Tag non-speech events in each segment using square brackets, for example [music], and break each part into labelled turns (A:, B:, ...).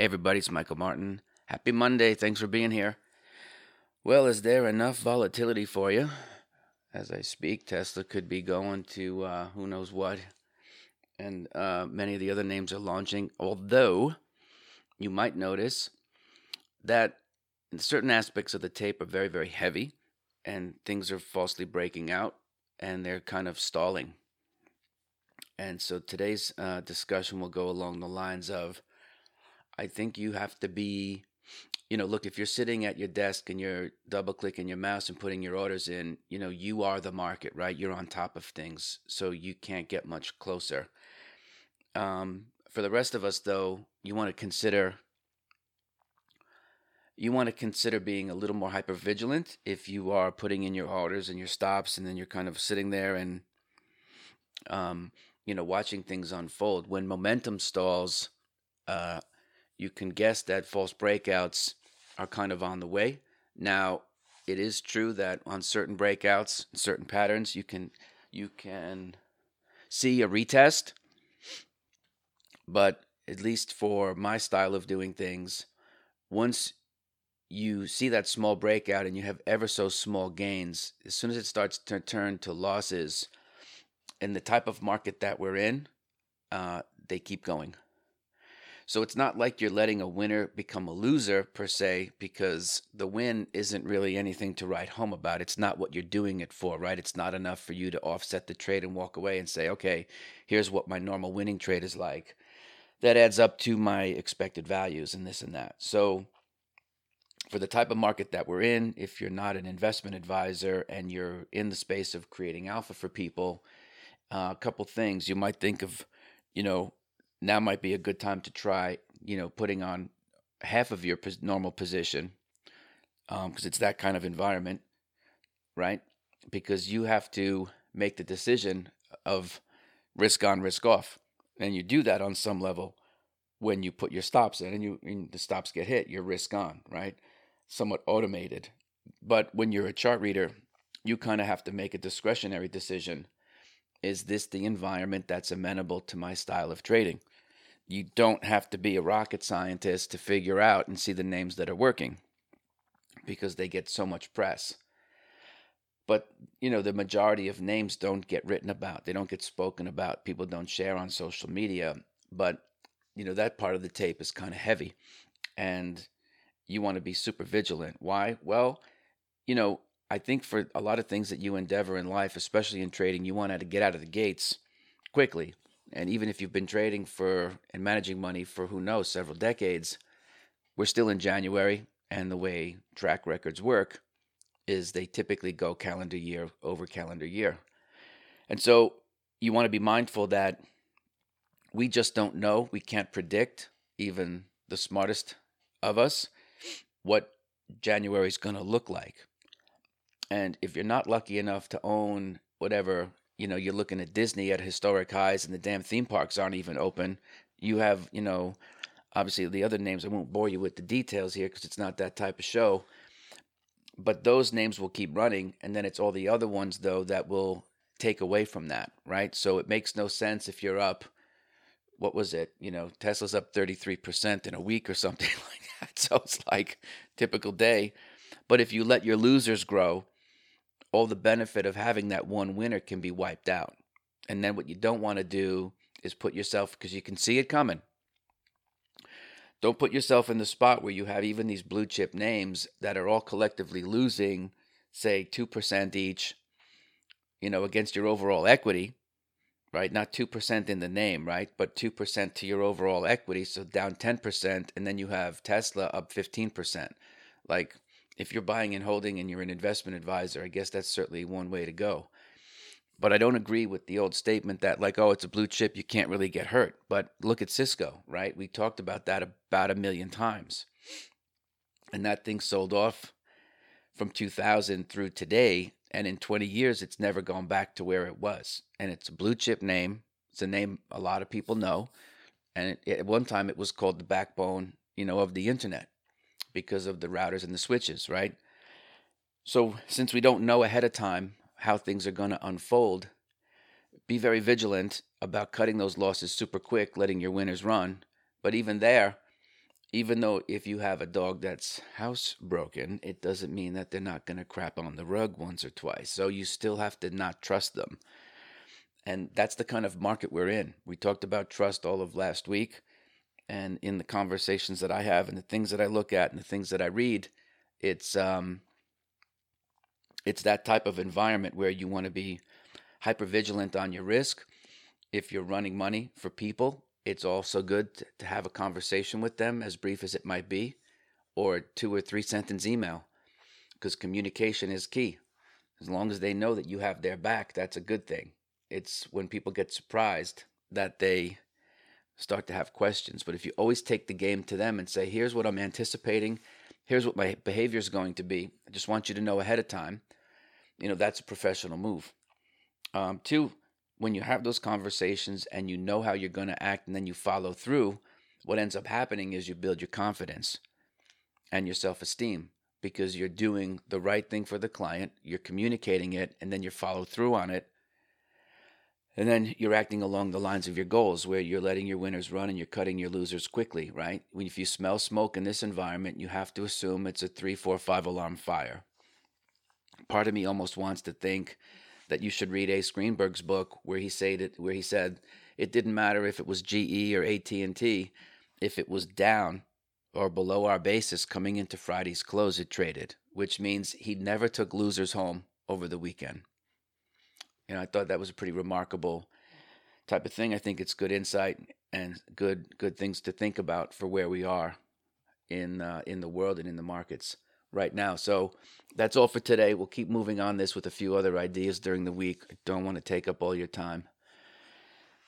A: Everybody, it's Michael Martin. Happy Monday. Thanks for being here. Well, is there enough volatility for you? As I speak, Tesla could be going to uh, who knows what, and uh, many of the other names are launching. Although, you might notice that certain aspects of the tape are very, very heavy, and things are falsely breaking out, and they're kind of stalling. And so today's uh, discussion will go along the lines of I think you have to be, you know, look, if you're sitting at your desk and you're double clicking your mouse and putting your orders in, you know, you are the market, right? You're on top of things. So you can't get much closer. Um, for the rest of us, though, you want to consider. You want to consider being a little more hyper vigilant if you are putting in your orders and your stops, and then you're kind of sitting there and, um, you know, watching things unfold. When momentum stalls, uh, you can guess that false breakouts are kind of on the way. Now, it is true that on certain breakouts, certain patterns, you can you can see a retest, but at least for my style of doing things, once you see that small breakout and you have ever so small gains, as soon as it starts to turn to losses, in the type of market that we're in, uh, they keep going. So it's not like you're letting a winner become a loser per se, because the win isn't really anything to write home about. It's not what you're doing it for, right? It's not enough for you to offset the trade and walk away and say, okay, here's what my normal winning trade is like. That adds up to my expected values and this and that. So, for the type of market that we're in, if you're not an investment advisor and you're in the space of creating alpha for people, uh, a couple things you might think of, you know, now might be a good time to try, you know, putting on half of your normal position because um, it's that kind of environment, right? Because you have to make the decision of risk on, risk off, and you do that on some level when you put your stops in, and you and the stops get hit, you're risk on, right? Somewhat automated, but when you're a chart reader, you kind of have to make a discretionary decision. Is this the environment that's amenable to my style of trading? You don't have to be a rocket scientist to figure out and see the names that are working because they get so much press. But, you know, the majority of names don't get written about. They don't get spoken about. People don't share on social media. But, you know, that part of the tape is kind of heavy. And you want to be super vigilant. Why? Well, you know, I think for a lot of things that you endeavor in life, especially in trading, you want to get out of the gates quickly and even if you've been trading for and managing money for who knows several decades, we're still in January. And the way track records work is they typically go calendar year over calendar year. And so you want to be mindful that we just don't know. We can't predict, even the smartest of us, what January is going to look like. And if you're not lucky enough to own whatever you know, you're looking at Disney at historic highs and the damn theme parks aren't even open. You have, you know, obviously the other names, I won't bore you with the details here because it's not that type of show. But those names will keep running. And then it's all the other ones, though, that will take away from that, right? So it makes no sense if you're up, what was it? You know, Tesla's up 33% in a week or something [laughs] like that. So it's like typical day. But if you let your losers grow, all the benefit of having that one winner can be wiped out. And then what you don't want to do is put yourself, because you can see it coming. Don't put yourself in the spot where you have even these blue chip names that are all collectively losing, say, 2% each, you know, against your overall equity, right? Not 2% in the name, right? But 2% to your overall equity. So down 10%. And then you have Tesla up 15%. Like, if you're buying and holding and you're an investment advisor, I guess that's certainly one way to go. But I don't agree with the old statement that, like, oh, it's a blue chip, you can't really get hurt. But look at Cisco, right? We talked about that about a million times. And that thing sold off from 2000 through today. And in 20 years, it's never gone back to where it was. And it's a blue chip name. It's a name a lot of people know. And it, at one time, it was called the backbone, you know, of the internet because of the routers and the switches, right? So, since we don't know ahead of time how things are going to unfold, be very vigilant about cutting those losses super quick, letting your winners run. But even there, even though if you have a dog that's housebroken, it doesn't mean that they're not going to crap on the rug once or twice. So you still have to not trust them. And that's the kind of market we're in. We talked about trust all of last week. And in the conversations that I have and the things that I look at and the things that I read, it's um, it's that type of environment where you want to be hyper vigilant on your risk. If you're running money for people, it's also good to, to have a conversation with them, as brief as it might be, or two or three sentence email, because communication is key. As long as they know that you have their back, that's a good thing. It's when people get surprised that they start to have questions. But if you always take the game to them and say, here's what I'm anticipating, here's what my behavior is going to be, I just want you to know ahead of time, you know, that's a professional move. Um, two, when you have those conversations and you know how you're going to act and then you follow through, what ends up happening is you build your confidence and your self esteem because you're doing the right thing for the client, you're communicating it, and then you follow through on it. And then you're acting along the lines of your goals where you're letting your winners run and you're cutting your losers quickly, right? If you smell smoke in this environment, you have to assume it's a three, four, five alarm fire. Part of me almost wants to think that you should read Ace Greenberg's book where he said it, where he said it didn't matter if it was GE or AT&T, if it was down or below our basis coming into Friday's close, it traded, which means he never took losers home over the weekend. You know, I thought that was a pretty remarkable type of thing. I think it's good insight and good good things to think about for where we are in uh, in the world and in the markets right now. So that's all for today. We'll keep moving on this with a few other ideas during the week. I don't want to take up all your time.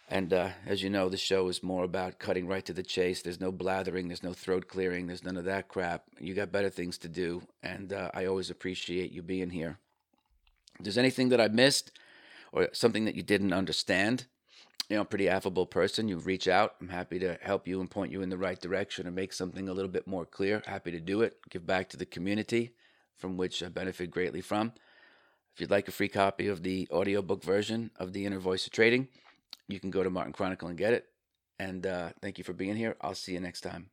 A: And uh, as you know, the show is more about cutting right to the chase. There's no blathering, there's no throat clearing, there's none of that crap. You got better things to do. And uh, I always appreciate you being here. If there's anything that I missed or something that you didn't understand, you know, pretty affable person, you reach out. I'm happy to help you and point you in the right direction and make something a little bit more clear. Happy to do it. Give back to the community from which I benefit greatly from. If you'd like a free copy of the audiobook version of The Inner Voice of Trading, you can go to Martin Kronicle and get it. And uh, thank you for being here. I'll see you next time.